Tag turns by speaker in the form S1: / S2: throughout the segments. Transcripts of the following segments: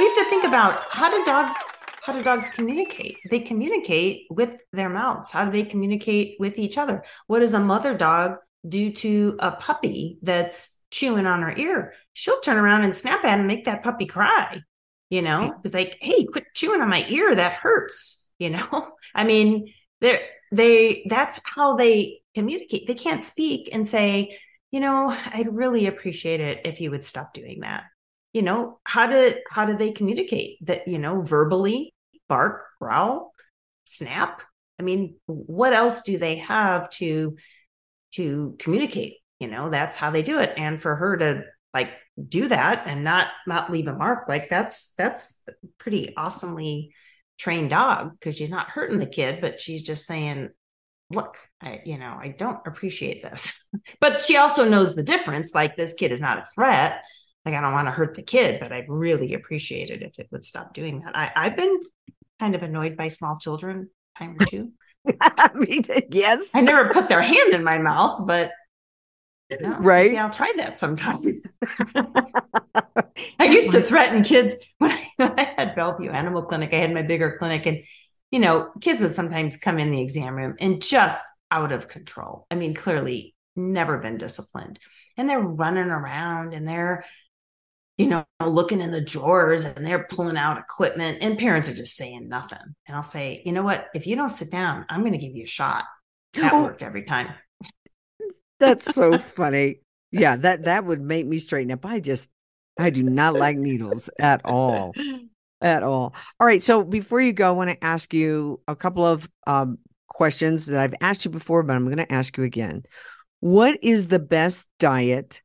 S1: We have to think about how do dogs how do dogs communicate? They communicate with their mouths. How do they communicate with each other? What does a mother dog do to a puppy that's chewing on her ear? She'll turn around and snap at and make that puppy cry. You know, it's like, hey, quit chewing on my ear. That hurts. You know, I mean, they're they that's how they communicate. They can't speak and say, you know, I'd really appreciate it if you would stop doing that you know how do how do they communicate? That you know verbally bark growl snap? I mean what else do they have to to communicate? You know that's how they do it. And for her to like do that and not not leave a mark like that's that's pretty awesomely trained dog because she's not hurting the kid but she's just saying look i you know i don't appreciate this. But she also knows the difference like this kid is not a threat like I don't want to hurt the kid, but I'd really appreciate it if it would stop doing that. I, I've been kind of annoyed by small children time or two.
S2: I mean, yes.
S1: I never put their hand in my mouth, but
S2: right.
S1: Yeah, I'll try that sometimes. I used to threaten kids when I, when I had Bellevue Animal Clinic. I had my bigger clinic, and you know, kids would sometimes come in the exam room and just out of control. I mean, clearly never been disciplined, and they're running around and they're you know, looking in the drawers and they're pulling out equipment, and parents are just saying nothing. And I'll say, you know what? If you don't sit down, I'm going to give you a shot. That oh. worked every time.
S2: That's so funny. Yeah, that that would make me straighten up. I just I do not like needles at all. At all. All right. So before you go, I want to ask you a couple of um, questions that I've asked you before, but I'm going to ask you again. What is the best diet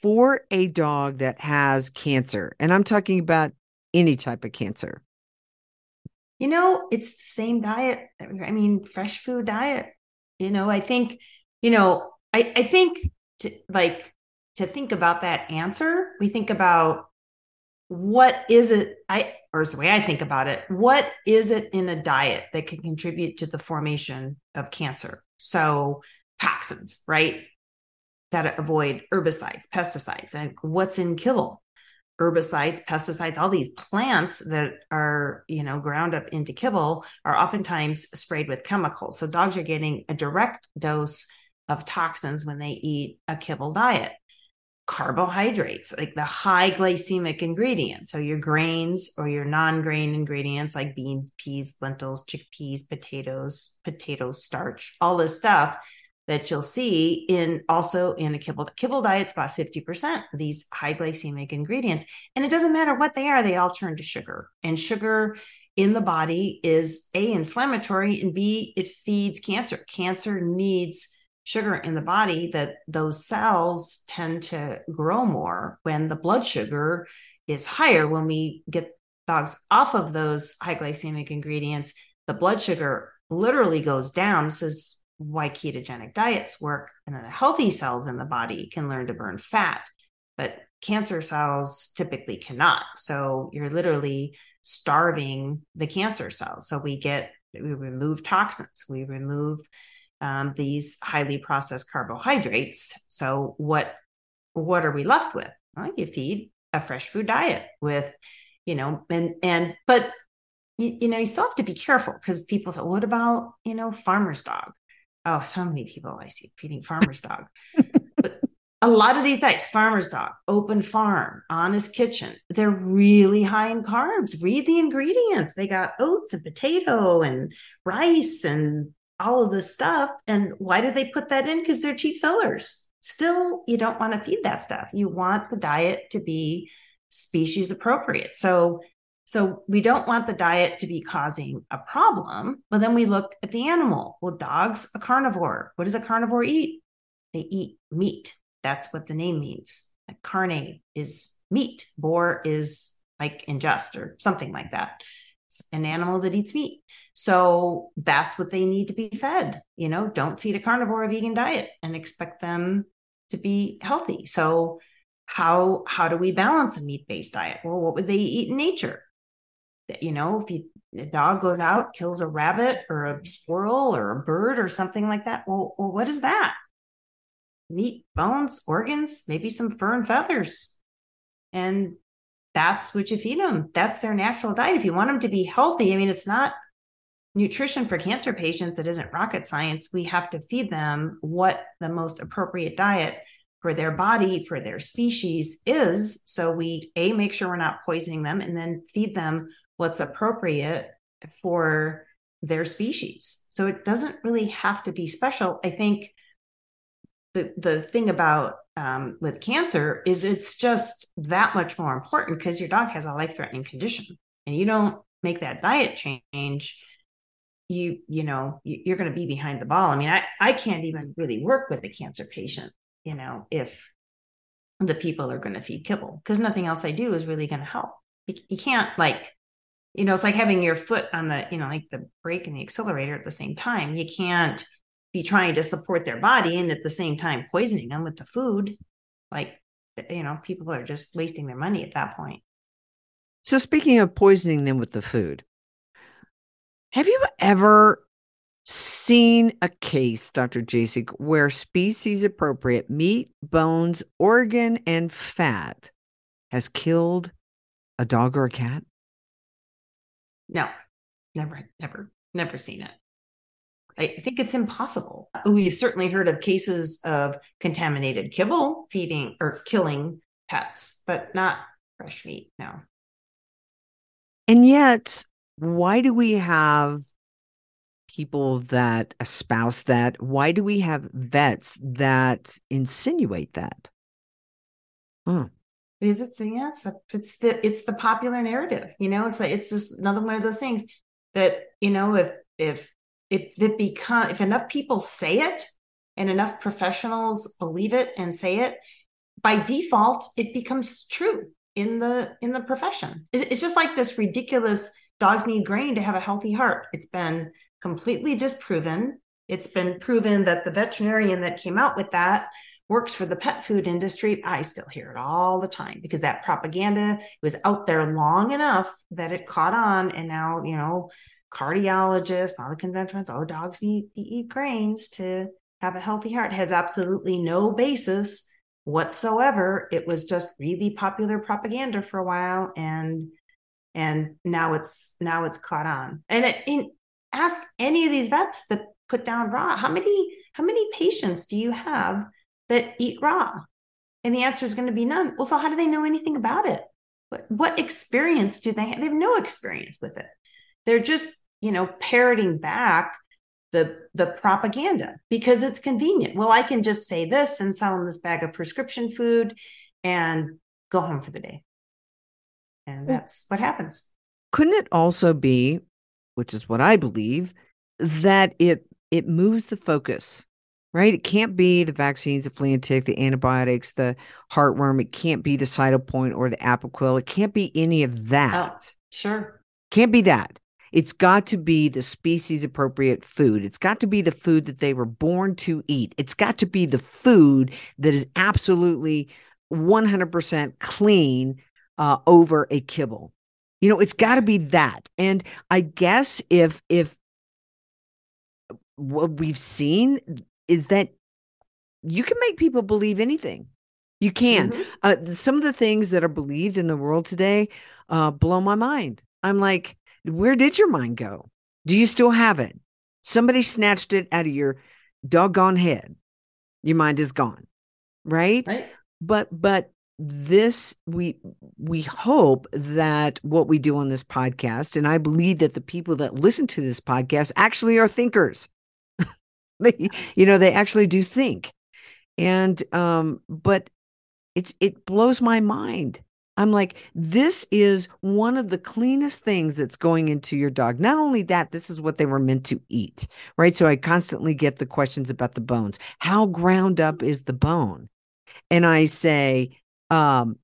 S2: for a dog that has cancer, and I'm talking about any type of cancer?
S1: You know, it's the same diet. I mean, fresh food diet. You know, I think, you know, I, I think to, like to think about that answer, we think about what is it I or the way I think about it, what is it in a diet that can contribute to the formation of cancer? So toxins, right? That avoid herbicides, pesticides, and what's in kibble. Herbicides, pesticides, all these plants that are, you know, ground up into kibble are oftentimes sprayed with chemicals. So dogs are getting a direct dose of toxins when they eat a kibble diet. Carbohydrates, like the high glycemic ingredients. So your grains or your non-grain ingredients like beans, peas, lentils, chickpeas, potatoes, potato starch, all this stuff that you'll see in also in a kibble kibble diet's about 50% these high glycemic ingredients. And it doesn't matter what they are they all turn to sugar. And sugar in the body is a inflammatory and b it feeds cancer. Cancer needs sugar in the body that those cells tend to grow more when the blood sugar is higher. When we get dogs off of those high glycemic ingredients the blood sugar literally goes down. This is why ketogenic diets work. And then the healthy cells in the body can learn to burn fat, but cancer cells typically cannot. So you're literally starving the cancer cells. So we get, we remove toxins, we remove um, these highly processed carbohydrates. So what, what are we left with? Well, you feed a fresh food diet with, you know, and, and, but you, you know, you still have to be careful because people thought, what about, you know, farmer's dog? Oh, so many people I see feeding farmer's dog. but a lot of these diets, farmer's dog, open farm, honest kitchen, they're really high in carbs. Read the ingredients. They got oats and potato and rice and all of this stuff. And why do they put that in? Because they're cheap fillers. Still, you don't want to feed that stuff. You want the diet to be species appropriate. So so we don't want the diet to be causing a problem. But then we look at the animal. Well, dogs, a carnivore. What does a carnivore eat? They eat meat. That's what the name means. Like carne is meat. Boar is like ingest or something like that. It's an animal that eats meat. So that's what they need to be fed. You know, don't feed a carnivore a vegan diet and expect them to be healthy. So how how do we balance a meat-based diet? Well, what would they eat in nature? You know, if you, a dog goes out, kills a rabbit or a squirrel or a bird or something like that, well, well what is that? Meat, bones, organs, maybe some fur and feathers. And that's what you feed them. That's their natural diet. If you want them to be healthy, I mean, it's not nutrition for cancer patients, it isn't rocket science. We have to feed them what the most appropriate diet for their body, for their species is. So we, A, make sure we're not poisoning them and then feed them what's appropriate for their species. So it doesn't really have to be special. I think the, the thing about um, with cancer is it's just that much more important because your dog has a life threatening condition and you don't make that diet change you you know you're going to be behind the ball i mean i i can't even really work with a cancer patient you know if the people are going to feed kibble because nothing else i do is really going to help you, you can't like you know it's like having your foot on the you know like the brake and the accelerator at the same time you can't be trying to support their body and at the same time poisoning them with the food like you know people are just wasting their money at that point
S2: so speaking of poisoning them with the food have you ever seen a case, Dr. Jasek, where species appropriate meat, bones, organ, and fat has killed a dog or a cat?
S1: No, never, never, never seen it. I think it's impossible. We've certainly heard of cases of contaminated kibble feeding or killing pets, but not fresh meat. No.
S2: And yet, why do we have people that espouse that? Why do we have vets that insinuate that?
S1: Hmm. Because it's yes, it's the it's the popular narrative. You know, it's like it's just another one of those things that you know if if if it become if enough people say it and enough professionals believe it and say it, by default it becomes true in the in the profession. It's just like this ridiculous dogs need grain to have a healthy heart. It's been completely disproven. It's been proven that the veterinarian that came out with that works for the pet food industry. I still hear it all the time because that propaganda was out there long enough that it caught on. And now, you know, cardiologists, all the conventions, oh, dogs need to eat grains to have a healthy heart has absolutely no basis whatsoever. It was just really popular propaganda for a while. And and now it's now it's caught on and it, in, ask any of these vets that put down raw how many how many patients do you have that eat raw? And the answer is going to be none. Well so how do they know anything about it? What, what experience do they have they have no experience with it. They're just you know parroting back the the propaganda because it's convenient. Well i can just say this and sell them this bag of prescription food and go home for the day. And that's what happens.
S2: Couldn't it also be, which is what I believe, that it it moves the focus, right? It can't be the vaccines, the flea and tick, the antibiotics, the heartworm. It can't be the Cytopoint or the Apoquel. It can't be any of that.
S1: Oh, sure.
S2: Can't be that. It's got to be the species appropriate food. It's got to be the food that they were born to eat. It's got to be the food that is absolutely 100% clean uh, over a kibble. You know, it's got to be that. And I guess if if what we've seen is that you can make people believe anything. You can. Mm-hmm. Uh, some of the things that are believed in the world today uh, blow my mind. I'm like, where did your mind go? Do you still have it? Somebody snatched it out of your doggone head. Your mind is gone, right?
S1: Right.
S2: But but this we we hope that what we do on this podcast and i believe that the people that listen to this podcast actually are thinkers they you know they actually do think. And um but it's it blows my mind. I'm like this is one of the cleanest things that's going into your dog. Not only that this is what they were meant to eat right? So i constantly get the questions about the bones. How ground up is the bone? And i say um,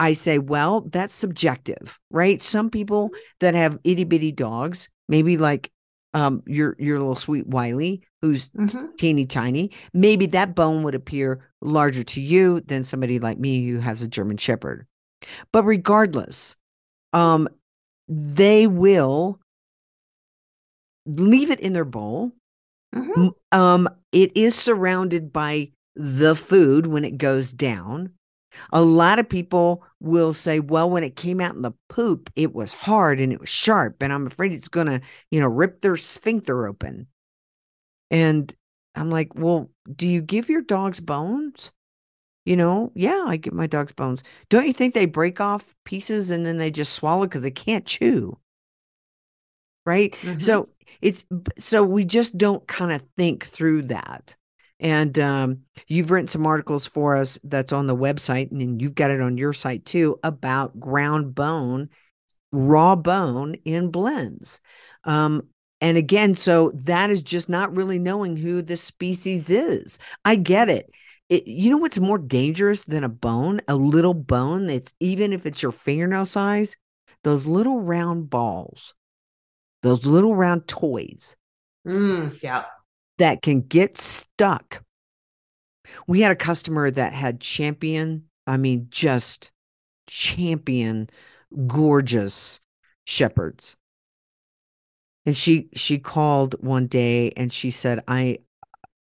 S2: I say, well, that's subjective, right? Some people that have itty bitty dogs, maybe like um your your little sweet Wiley, who's
S1: Mhm.
S2: teeny tiny, maybe that bone would appear larger to you than somebody like me who has a German Shepherd. But regardless, um, they will leave it in their bowl.
S1: Mhm.
S2: Um, it is surrounded by the food when it goes down. A lot of people will say, well, when it came out in the poop, it was hard and it was sharp, and I'm afraid it's gonna, you know, rip their sphincter open. And I'm like, well, do you give your dogs bones? You know, yeah, I give my dogs bones. Don't you think they break off pieces and then they just swallow because they can't chew? Right.
S1: Mhm.
S2: So it's so we just don't kind of think through that. And um, you've written some articles for us that's on the website, and you've got it on your site too about ground bone, raw bone in blends. Um, and again, so that is just not really knowing who this species is. I get it. It, you know what's more dangerous than a bone? A little bone that's even if it's your fingernail size, those little round balls, those little round toys
S1: Mm, yeah.
S2: that can get stuck. We had a customer that had champion, I mean, just champion, gorgeous shepherds. And she she called one day and she said, I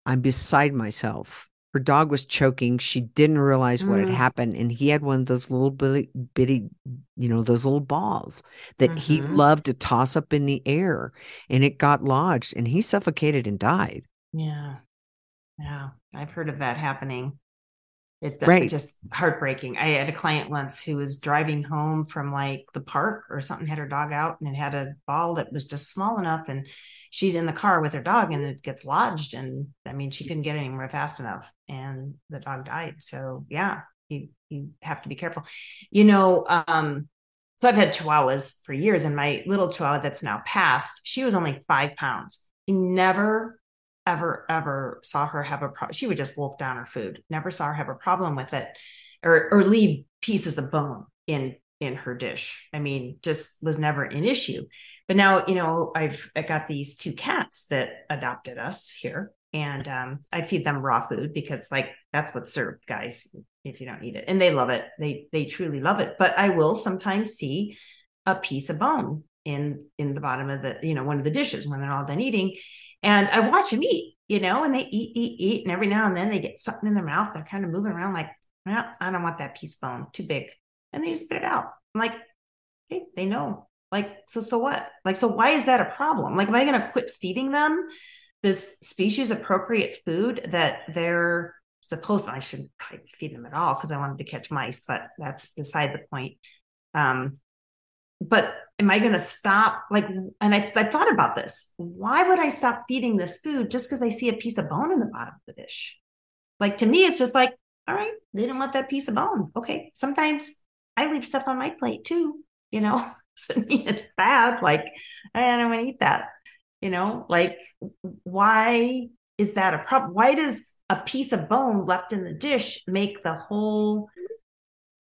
S2: I'm beside myself. Her dog was choking. She didn't realize what had
S1: Mm.
S2: happened. And he had one of those little bitty, bitty, you know, those little balls that he
S1: Mhm.
S2: loved to toss up in the air. And it got lodged and he suffocated and died.
S1: Yeah. Yeah. I've heard of that happening. It's
S2: Right.
S1: just heartbreaking. I had a client once who was driving home from like the park or something, had her dog out and it had a ball that was just small enough. And she's in the car with her dog and it gets lodged. And I mean, she couldn't get anywhere fast enough and the dog died. So yeah, you, you have to be careful. You know, um, so I've had chihuahuas for years and my little chihuahua that's now passed, she was only five pounds. I never ever ever saw her have a problem she would just wolf down her food. Never saw her have a problem with it or or leave pieces of bone in in her dish. I mean just was never an issue. But now you know i've i got these two cats that adopted us here and um, i feed them raw food because like that's what's served guys if you don't eat it. And they love it. They they truly love it. But i will sometimes see a piece of bone in in the bottom of the you know one of the dishes when they're all done eating and I watch them eat, you know, and they eat, eat, eat. And every now and then they get something in their mouth. They're kind of moving around like, well, I don't want that piece bone, too big. And they just spit it out. I'm like, okay, they know. Like, so, so what? Like, so why is that a problem? Like, am I going to quit feeding them this species appropriate food that they're supposed I shouldn't probably feed them at all because I wanted to catch mice, but that's beside the point. Um, but am I going to stop? Like, and I, I thought about this. Why would I stop feeding this food just because I see a piece of bone in the bottom of the dish? Like, to me, it's just like, all right, they didn't want that piece of bone. Okay. Sometimes I leave stuff on my plate too, you know, mean it's bad. Like, I don't want to eat that, you know, like, why is that a problem? Why does a piece of bone left in the dish make the whole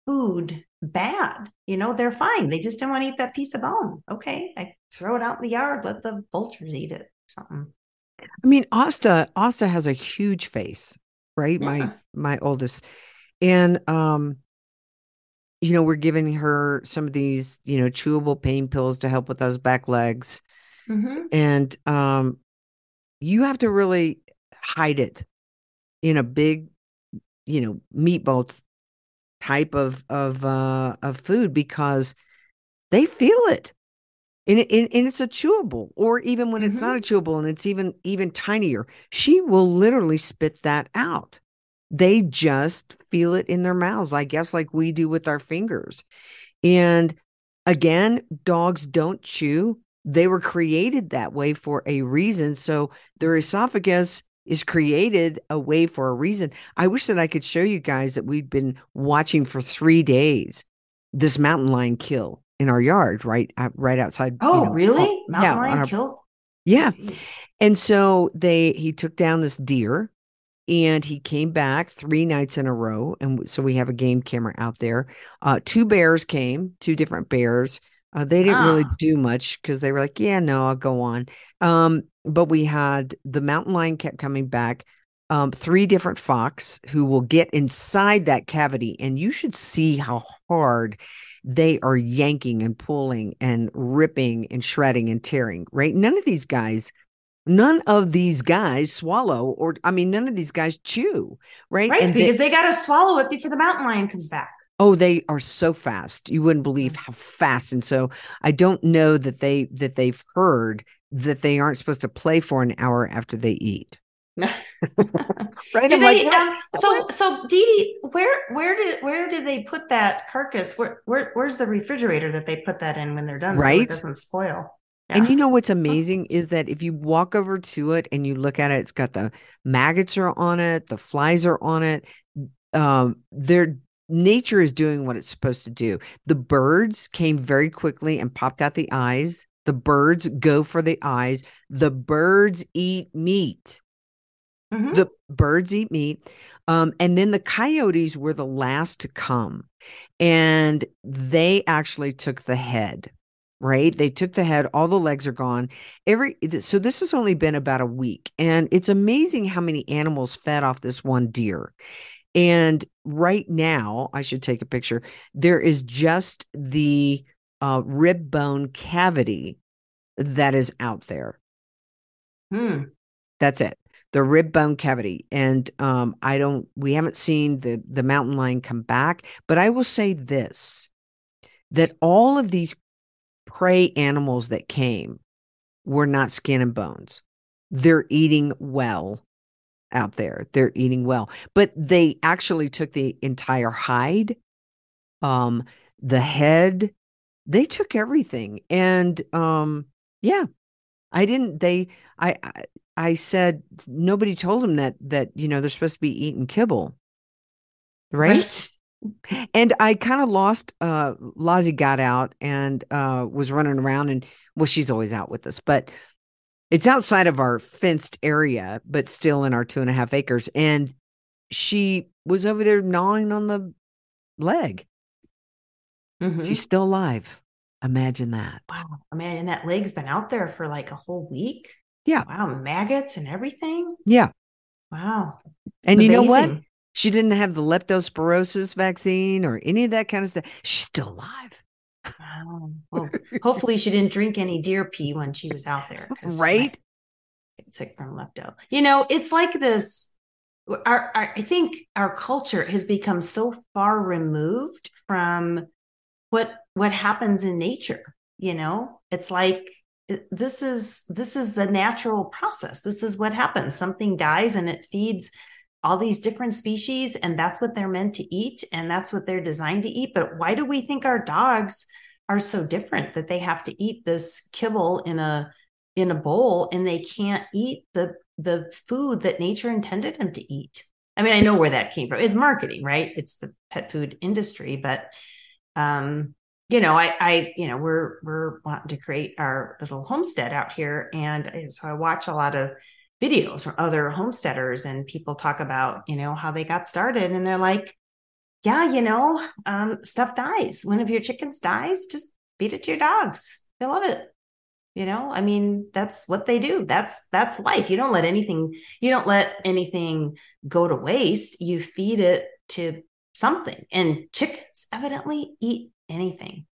S1: food bad. You know, they're fine. They just didn't want to eat that piece of bone. Okay, I throw it out in the yard, let the vultures eat it. Something.
S2: I mean, Asta, Asta has a huge face, right? My
S1: Yeah.
S2: my oldest. And um, you know, we're giving her some of these, you know, chewable pain pills to help with those back legs.
S1: Mm-hmm.
S2: And um, you have to really hide it in a big, you know, meatball type of of uh of food because they feel it. And, it, and and it's a chewable, or even when it's not a chewable and it's even even tinier, she will literally spit that out. They just feel it in their mouths, I guess, like we do with our fingers. And again, dogs don't chew. They were created that way for a reason. So their esophagus is created a way for a reason. I wish that I could show you guys that we've been watching for three days this mountain lion kill in our yard, right, right outside. you
S1: Oh,
S2: know,
S1: really? Mountain
S2: yeah,
S1: lion
S2: our-
S1: killed?
S2: yeah.
S1: Jeez.
S2: And so they he took down this deer and he came back three nights in a row. And so we have a game camera out there. Uh, two bears came, two different bears. Uh, they didn't really
S1: Ah.
S2: do much because they were like, yeah, no, I'll go on. Um, but we had the mountain lion kept coming back. Um, three different fox who will get inside that cavity, and you should see how hard they are yanking and pulling and ripping and shredding and tearing. Right? None of these guys, none of these guys swallow, or I mean, none of these guys chew. Right?
S1: Right,
S2: And they-
S1: because they, got to swallow it before the mountain lion comes back.
S2: Oh, they are so fast. You wouldn't believe how fast. And so I don't know that they that they've heard that they aren't supposed to play for an hour after they eat. Right?
S1: They,
S2: like,
S1: um, so so Dee Dee, where where did where did they put that carcass? Where, where where's the refrigerator that they put that in when they're done? So
S2: Right.
S1: it doesn't spoil.
S2: And you know what's amazing is that if you walk over to it and you look at it, it's got the maggots are on it, the flies are on it. Um, their nature is doing what it's supposed to do. The birds came very quickly and popped out the eyes. The birds go for the eyes. The birds eat meat.
S1: Mhm.
S2: the birds eat meat um, and then the coyotes were the last to come and they actually took the head right they took the head all the legs are gone every so this has only been about a week and it's amazing how many animals fed off this one deer and right now i should take a picture there is just the uh, rib bone cavity that is out there
S1: Hmm.
S2: that's it. The rib bone cavity. And um, I don't we haven't seen the the mountain lion come back, but I will say this that all of these prey animals that came were not skin and bones. They're eating well out there. They're eating well. But they actually took the entire hide, um, the head, they took everything. And um, yeah, I didn't they I, I I said nobody told them that that you know they're supposed to be eating kibble. Right? And I kind of lost uh Lozzie got out and uh was running around and well she's always out with us, but it's outside of our fenced area, but still in our two and a half acres. And she was over there gnawing on the leg.
S1: Mhm.
S2: She's still alive. Imagine that.
S1: Wow, man, and that leg's been out there for like a whole week.
S2: Yeah.
S1: Wow, maggots and everything.
S2: Yeah.
S1: Wow.
S2: And you know what? She didn't have the leptospirosis vaccine or any of that kind of stuff. She's still alive.
S1: Wow. Well, hopefully she didn't drink any deer pee when she was out there.
S2: Right?
S1: Get sick from lepto. You know, it's like this. Our, our, I think our culture has become so far removed from what what happens in nature. You know, it's like this is this is the natural process. This is what happens. Something dies and it feeds all these different species and that's what they're meant to eat and that's what they're designed to eat. But why do we think our dogs are so different that they have to eat this kibble in a in a bowl and they can't eat the the food that nature intended them to eat? I mean i know where that came from. It's marketing right? It's the pet food industry but um you know i i you know we're we're wanting to create our little homestead out here and so i watch a lot of videos from other homesteaders and people talk about you know how they got started and they're like yeah you know um, stuff dies. One of your chickens dies just feed it to your dogs. They love it. You know i mean that's what they do. That's that's life. You don't let anything you don't let anything go to waste. You feed it to something and chickens evidently eat anything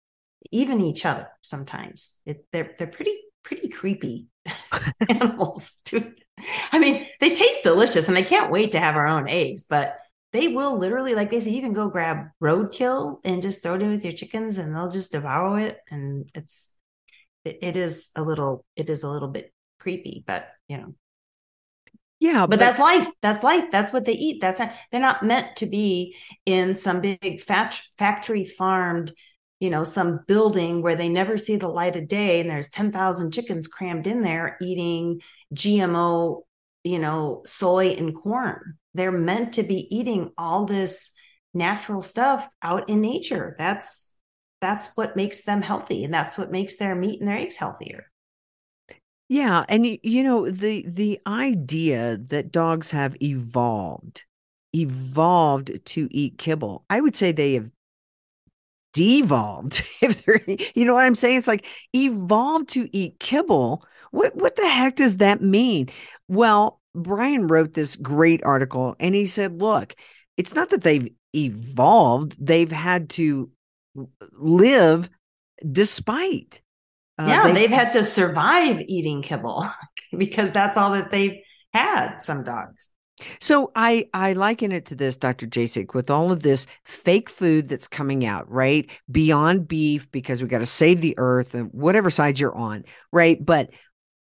S1: even each other sometimes. It, they're they're pretty pretty creepy animals too I mean, they taste delicious and I can't wait to have our own eggs, but they will literally, like they say, you can go grab roadkill and just throw it in with your chickens and they'll just devour it. And it's, it, it is a little, it is a little bit creepy, but you know,
S2: Yeah,
S1: but, that's life. That's life. That's what they eat. That's not, they're not meant to be in some big fact, factory farmed, you know, some building where they never see the light of day and there's 10,000 chickens crammed in there eating GMO, you know, soy and corn. They're meant to be eating all this natural stuff out in nature. That's that's what makes them healthy and that's what makes their meat and their eggs healthier.
S2: Yeah, and you know the the idea that dogs have evolved evolved to eat kibble. I would say they have devolved. If they're, you know what I'm saying? It's like evolved to eat kibble. What what the heck does that mean? Well, Brian wrote this great article and he said, look, it's not that they've evolved, they've had to live despite. Uh,
S1: yeah,
S2: they-
S1: they've had to survive eating kibble because that's all that they've had. Some dogs.
S2: So I I liken it to this, Dr. Jasek, with all of this fake food that's coming out, right? Beyond beef, because we got to save the earth and whatever side you're on, right? But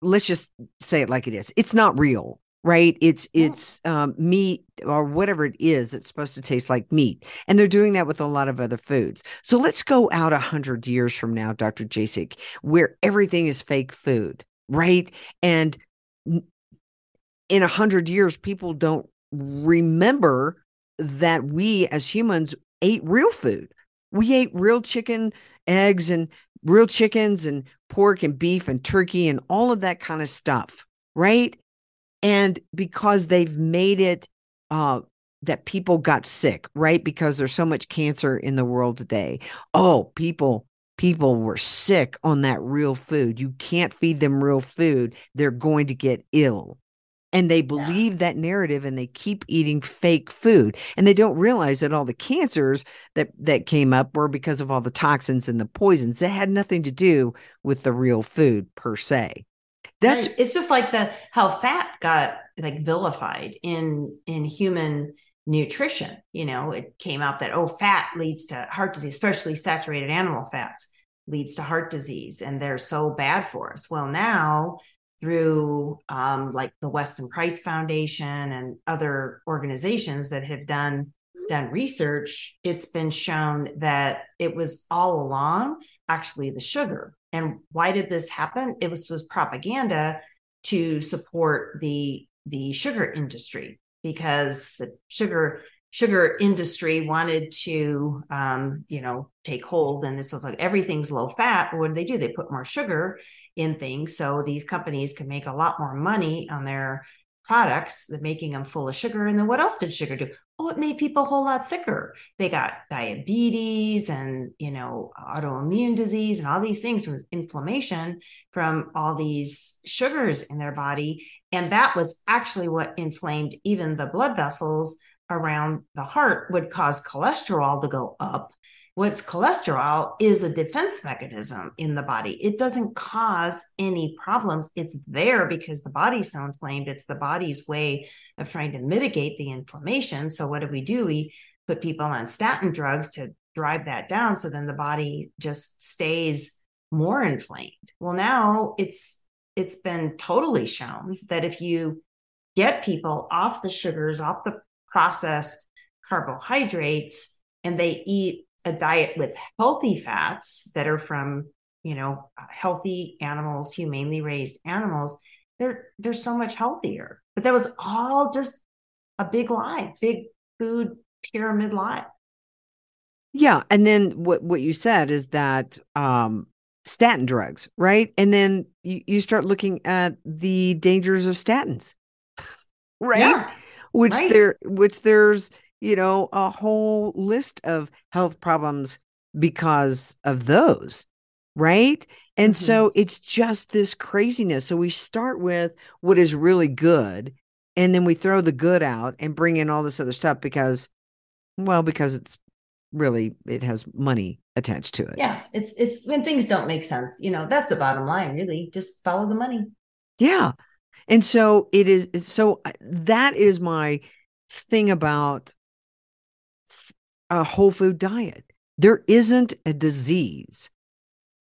S2: let's just say it like it is. It's not real, right? It's
S1: Yeah.
S2: it's um, meat or whatever it is. It's supposed to taste like meat, and they're doing that with a lot of other foods. So let's go out a hundred years from now, Dr. Jasek, where everything is fake food, right? And in a hundred years, people don't remember that we as humans ate real food. We ate real chicken, eggs, and real chickens, and pork, and beef, and turkey, and all of that kind of stuff, right? And because they've made it uh, that people got sick, right? Because there's so much cancer in the world today. Oh, people people were sick on that real food. You can't feed them real food. They're going to get ill. And they believe that narrative and they keep eating fake food. And they don't realize that all the cancers that that came up were because of all the toxins and the poisons that had nothing to do with the real food per se. That's
S1: Right. it's just like the how fat got like vilified in in human nutrition you know it came out that oh fat leads to heart disease especially saturated animal fats leads to heart disease and they're so bad for us well now through um, like the weston price foundation and other organizations that have done done research it's been shown that it was all along actually the sugar. And why did this happen? It was was propaganda to support the the sugar industry because the sugar sugar industry wanted to um, you know take hold and this was like everything's low fat. What do they do? They put more sugar in things. So these companies can make a lot more money on their products than making them full of sugar. And then what else did sugar do? Oh it made people a whole lot sicker. They got diabetes and you know autoimmune disease and all these things from inflammation from all these sugars in their body. And that was actually what inflamed even the blood vessels around the heart would cause cholesterol to go up what's cholesterol is a defense mechanism in the body. It doesn't cause any problems. It's there because the body's so inflamed. It's the body's way of trying to mitigate the inflammation. So what do we do? We put people on statin drugs to drive that down so then the body just stays more inflamed. Well now it's it's been totally shown that if you get people off the sugars off the processed carbohydrates and they eat a diet with healthy fats that are from you know healthy animals humanely raised animals they're they're so much healthier but that was all just a big lie big food pyramid lie
S2: Yeah, and then what what you said is that um statin drugs, right? And then you, you start looking at the dangers of statins. right?
S1: Yeah,
S2: Which
S1: right.
S2: there which there's, you know, a whole list of health problems because of those, right? And
S1: Mhm.
S2: so it's just this craziness. So we start with what is really good and then we throw the good out and bring in all this other stuff because well, because it's really it has money attached to it.
S1: yeah it's it's when things don't make sense you know that's the bottom line really just follow the money
S2: Yeah. And so it is so uh, that is my thing about a whole food diet. There isn't a disease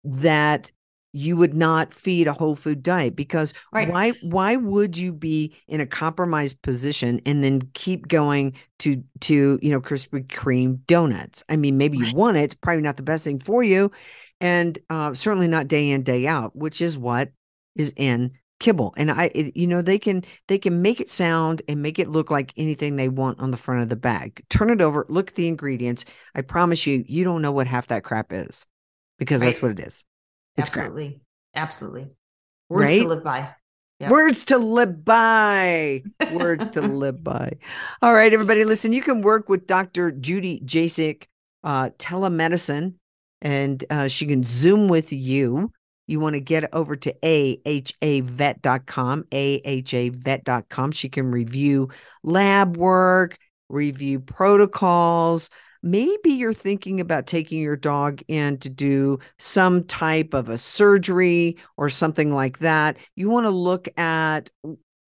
S2: that you would not feed a whole food diet because
S1: Right.
S2: why why would you be in a compromised position and then keep going to to you know Krispy Kreme donuts? I mean, maybe you want it, probably not the best thing for you, and uh, certainly not day in day out, which is what is in kibble. And I, it- you know, they can they can make it sound and make it look like anything they want on the front of the bag. Turn it over, look at the ingredients. I promise you, you don't know what half that crap is because that's what it is. It's crap.
S1: absolutely absolutely Words
S2: Right?
S1: to live by. Yep.
S2: Words to live by. Words to live by. All right, everybody, listen. You can work with Dr. Judy Jasek, uh, telemedicine, and uh, she can Zoom with you. You want to get over to ahavet.com, ahavet.com. She can review lab work, review protocols. Maybe you're thinking about taking your dog in to do some type of a surgery or something like that. You want to look at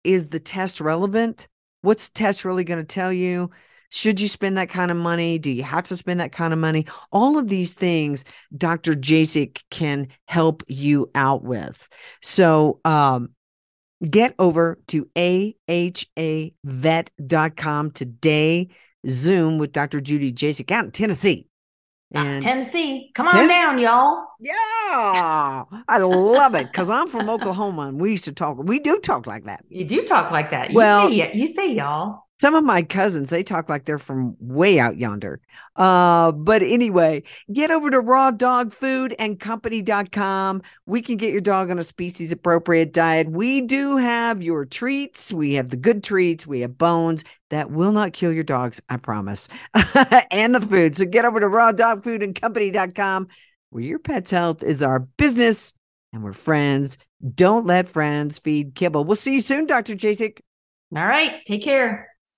S2: is the test relevant? What's the test really going to tell you? Should you spend that kind of money? Do you have to spend that kind of money? All of these things Dr. Jasek can help you out with. So um, get over to ahavet.com today. Zoom with Dr. Judy Jasek out in Tennessee.
S1: Ah,
S2: And
S1: Tennessee. Come on
S2: Ten-
S1: down, y'all.
S2: yeah, I love it because I'm from Oklahoma and we used to talk. We do talk like that.
S1: You do talk like that. You
S2: Well-
S1: say you say y'all.
S2: Some of my cousins, they talk like they're from way out yonder. Uh, but anyway, get over to rawdogfoodandcompany.com. We can get your dog on a species appropriate diet. We do have your treats. We have the good treats. We have bones that will not kill your dogs, I promise. and the food. So get over to rawdogfoodandcompany.com where your pet's health is our business and we're friends. Don't let friends feed kibble. We'll see you soon, Dr. Jasek.
S1: All right. Take care.